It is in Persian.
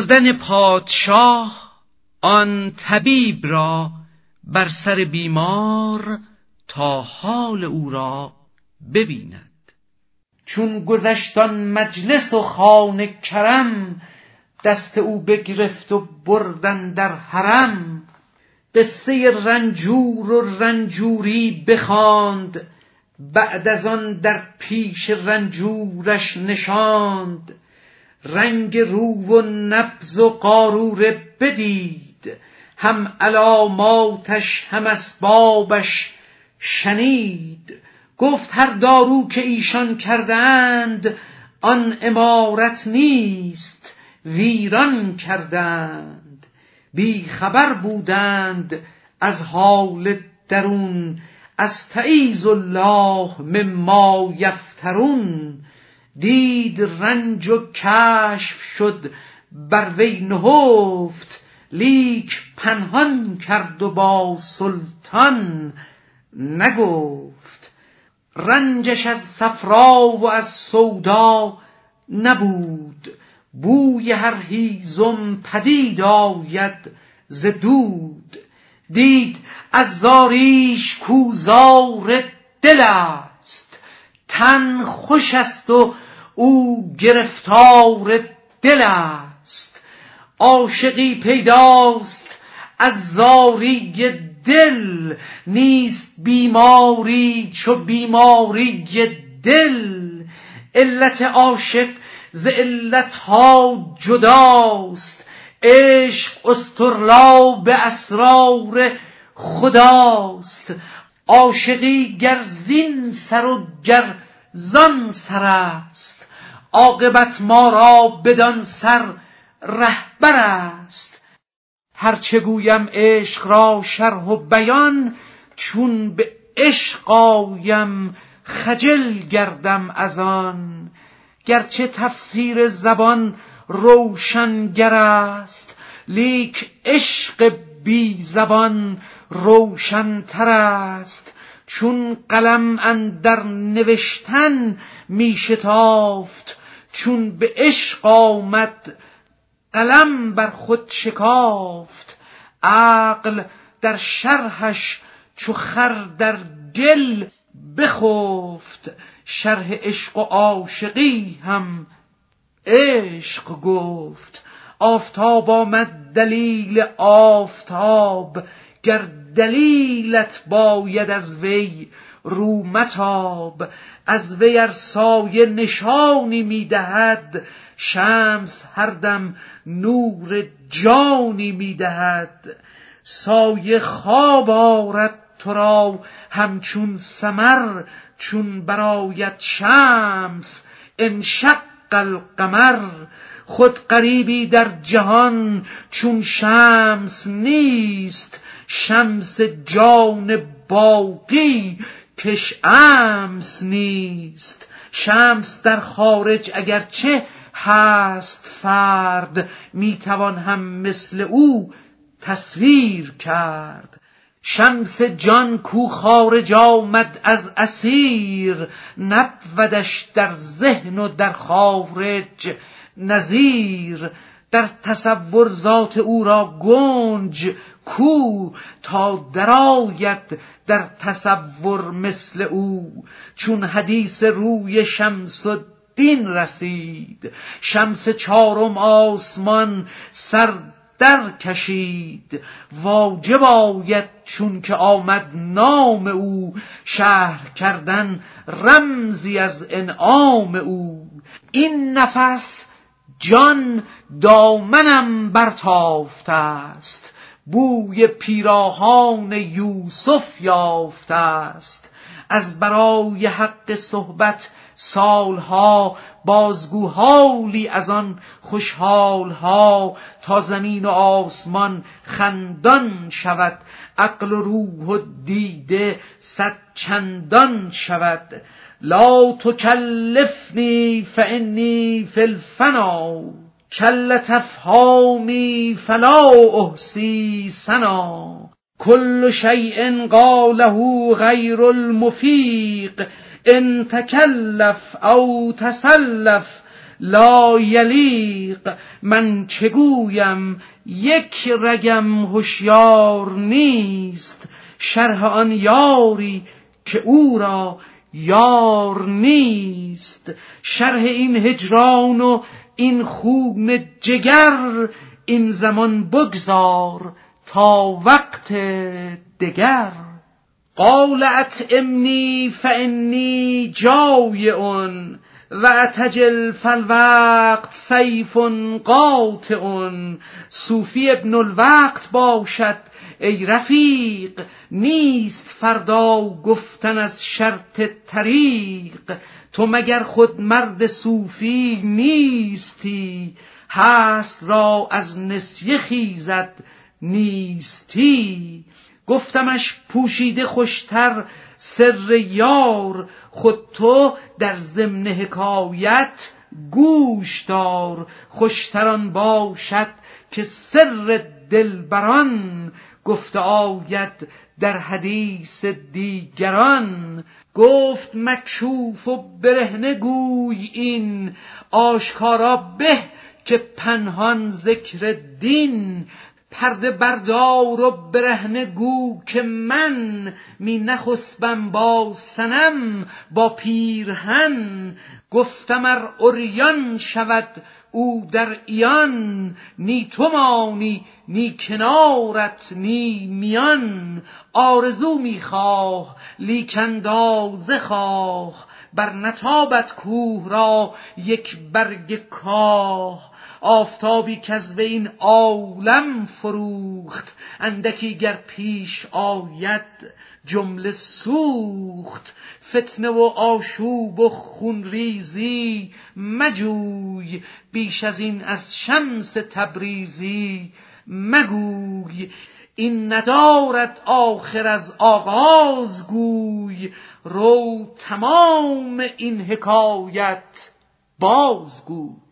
بردن پادشاه آن طبیب را بر سر بیمار تا حال او را ببیند. چون گذشتان مجلس و خانه کرم دست او بگرفت و بردن در حرم قصه رنجور و رنجوری بخواند بعد از آن در پیش رنجورش نشاند. رنگ رو و نبز و قاروره بدید. هم علاماتش هم اسبابش شنید. گفت هر دارو که ایشان کردند آن امارت نیست ویران کردند بی خبر بودند از حال درون از تعیز الله مما یفترون. دید رنج و کشف شد بر وی نهفت لیک پنهان کرد و با سلطان نگفت. رنجش از صفرا و از سودا نبود بوی هر هیزم پدید آید ز دود. دید از زاریش کوزار دل تن خوش است و او گرفتار دل است. عاشقی پیداست از زاری دل نیست بیماری چو بیماری دل. علت عاشق ز علتها جداست. عشق استرلا به اسرار خداست. عاشقی گر زین سر و گر زان سر است. عاقبت ما را بدان سر رهبر است. هرچه گویم عشق را شرح و بیان چون به عشق آیم خجل گردم از آن. گرچه تفسیر زبان روشنگر است لیک عشق بی زبان روشنتر است. چون قلم اندر نوشتن می شتافت چون به عشق آمد قلم بر خود شکافت. عقل در شرحش چو خر در گل بخفت. شرح عشق و عاشقی هم عشق گفت. آفتاب آمد دلیل آفتاب. گر دلیلت باید از وی رو متاب از وی ار سایه نشانی می‌دهد شمس هر دم نور جانی می‌دهد سایه خواب آرد تو را همچون سمر چون برایت شمس. انشق القمر خود قریبی در جهان چون شمس نیست شمس جان باقی کش امس نیست. شمس در خارج اگرچه هست فرد می‌توان هم مثل او تصویر کرد. شمس جان کو خارج آمد از اسیر نبودش در ذهن و در خارج نظیر. در تصور ذات او را گنج کو تا درآید در تصور مثل او. چون حدیث روی شمس الدین رسید شمس چارم آسمان سر در کشید. واجب آید چون که آمد نام او. شهر کردن رمزی از انعام او. این نفس جان دامنم برتافته است. بوی پیراهان یوسف یافته است. از برای حق صحبت سالها بازگو حالی از آن خوشحالها تا زمین و آسمان خندان شود عقل و روح و دیده صد چندان شود. لا تکلفنی فانی فی الفنا کل تفهامی فلا احسی سنا کل شیء قاله غیر المفیق. ان تکلف او تسلف لا یلیق من چگویم یک رگم هوشیار نیست. شرح آن یاری که او را یار نیست. شرح این هجران و این خون جگر این زمان بگذار تا وقت دگر. قال اتعمنی فانی اون و اتجل فالوقت سیف قاطع صوفی ابن الوقت باشد ای رفیق نیست فردا گفتن از شرط طریق. تو مگر خود مرد صوفی نیستی؟ هست را از نسیه خیزد نیستی. گفتمش پوشیده خوشتر سر یار خود تو در ضمن حکایت گوش دار. خوشتران باشد که سر دلبران گفته آید در حدیث دیگران. گفت مکشوف و برهنه گوی این آشکارا به که پنهان ذکر دین. پرده بردار و برهنه گو که من می نخسبم با سنم با پیرهن. گفتم ار اوریان شود او در ایان نی تو مانی نی کنارت نی میان. آرزو می‌خواه لیک اندازه خواه بر نتابت کوه را یک برگ کاه. آفتابی که از این عالم فروخت. اندکی گر پیش آید جمله سوخت. فتنه و آشوب و خونریزی مجوی. بیش از این از شمس تبریزی مگوی. این ندارد آخر از آغاز گوی. رو تمام این حکایت بازگوی.